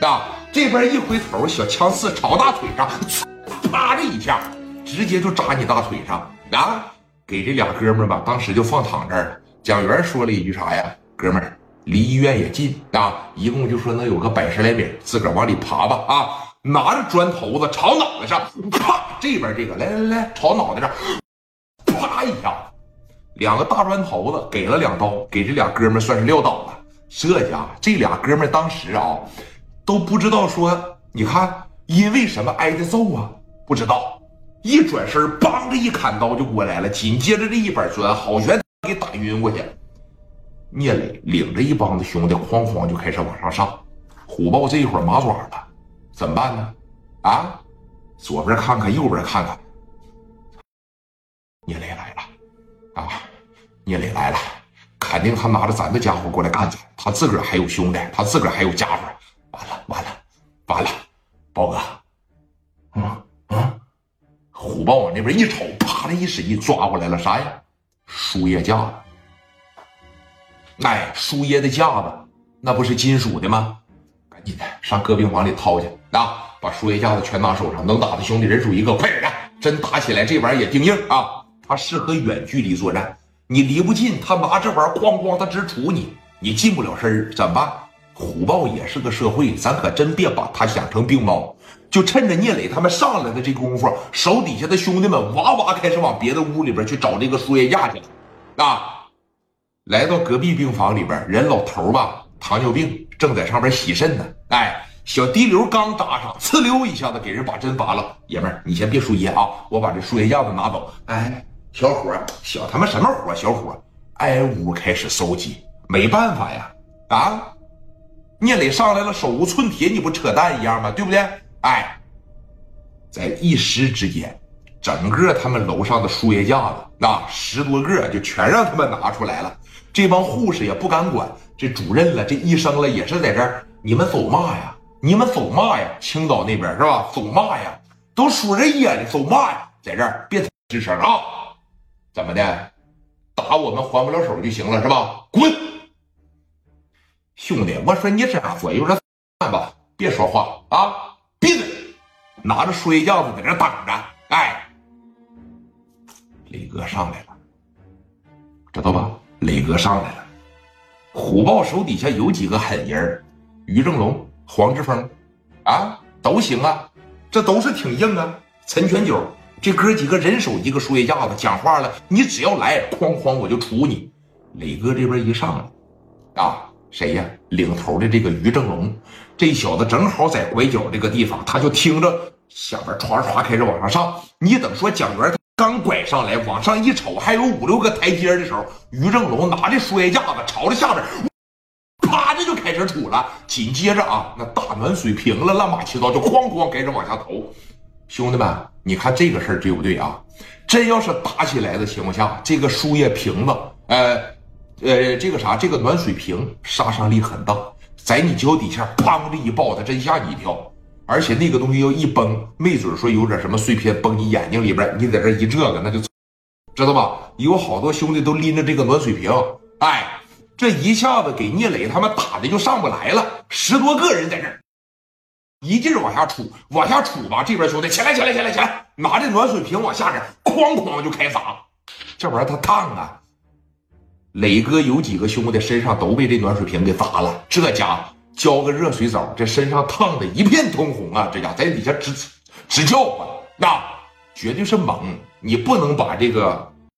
啊，这边一回头，小枪刺朝大腿上，啪的一下，直接就扎你大腿上啊！给这俩哥们儿吧，当时就放躺这儿了。蒋元说了一句啥呀？哥们儿，离医院也近啊，一共就说能有个百十来米，自个儿往里爬吧啊！拿着砖头子朝脑袋上，啪！这边这个，来来来，朝脑袋上，啪一下，两个大砖头子给了两刀，给这俩哥们儿算是撂倒了。这家这俩哥们儿当时啊，都不知道说，你看因为什么挨的揍啊？不知道，一转身，梆着一砍刀就过来了，紧接着这一板砖，好悬。给打晕过去，聂磊领着一帮子兄弟哐哐就开始往上上。虎豹这一会儿麻爪了，怎么办呢？啊，左边看看，右边看看，聂磊来了啊！聂磊来了，肯定他拿着咱的家伙过来干咱。他自个儿还有兄弟，他自个儿还有家伙。完了，豹哥，嗯嗯，虎豹往那边一瞅，啪的一使劲抓过来了，啥呀？输液架子，哎，输液的架子，那不是金属的吗？赶紧的，上各病房里掏去啊！把输液架子全拿手上，能打的兄弟人数一个，快点的！真打起来，这玩意儿也钉硬啊！它适合远距离作战，你离不近，他拿这玩意儿哐哐，他直杵你，你近不了身儿，怎么办？虎豹也是个社会，咱可真别把他想成病猫。就趁着聂磊他们上来的这功夫，手底下的兄弟们哇哇开始往别的屋里边去找这个输液架去了。啊，来到隔壁病房里边，人老头吧，糖尿病，正在上边洗肾呢。哎，小滴流刚扎上，呲溜一下子给人把针拔了。爷们儿，你先别输液啊，我把这输液架子拿走。哎，小伙，小他妈什么活？小伙，挨屋开始搜集。没办法呀，啊，聂磊上来了，手无寸铁，你不扯淡一样吗？对不对？哎，在一时之间，整个他们楼上的输液架子，那十多个就全让他们拿出来了。这帮护士也不敢管，这主任了，这医生了，也是在这儿。你们走嘛呀？你们走嘛呀？青岛那边是吧？走嘛呀？都输着液呢，走嘛呀？在这儿别吱声啊！怎么的？打我们还不了手就行了是吧？滚！兄弟，我说你这样左右着看吧，别说话啊！闭嘴！拿着输液架子在这等着。哎，磊哥上来了，知道吧？磊哥上来了。虎豹手底下有几个狠人于正龙、黄志峰，啊，都行啊，这都是挺硬啊。陈全九，这哥几个人手一个输液架子，讲话了，你只要来，哐哐我就杵你。磊哥这边一上来，啊。谁呀？领头的这个于正龙，这小子正好在拐角这个地方，他就听着下边唰唰开始往上上。你等说蒋元刚拐上来，往上一瞅，还有五六个台阶的时候，于正龙拿着输液架子朝着下边，啪的就开始杵了。紧接着啊，那大暖水瓶了，乱七糟就哐哐开始往下投。兄弟们，你看这个事儿对不对啊？真要是打起来的情况下，这个输液瓶子，呃。呃，这个啥，这个暖水瓶杀伤力很大，在你脚底下砰的一爆，它真吓你一跳。而且那个东西要一崩，没准说有点什么碎片崩你眼睛里边，你在这一这个，那就知道吧？有好多兄弟都拎着这个暖水瓶，哎，这一下子给聂磊他们打的就上不来了，十多个人在这一劲儿往下杵，往下杵吧。这边兄弟起来，起来，起来，起来，拿着暖水瓶往下边哐哐就开砸，这玩意儿它烫啊。磊哥有几个兄弟身上都被这暖水瓶给砸了，这家浇个热水澡，这身上烫的一片通红啊！这家在底下直直叫唤，那绝对是猛，你不能把这个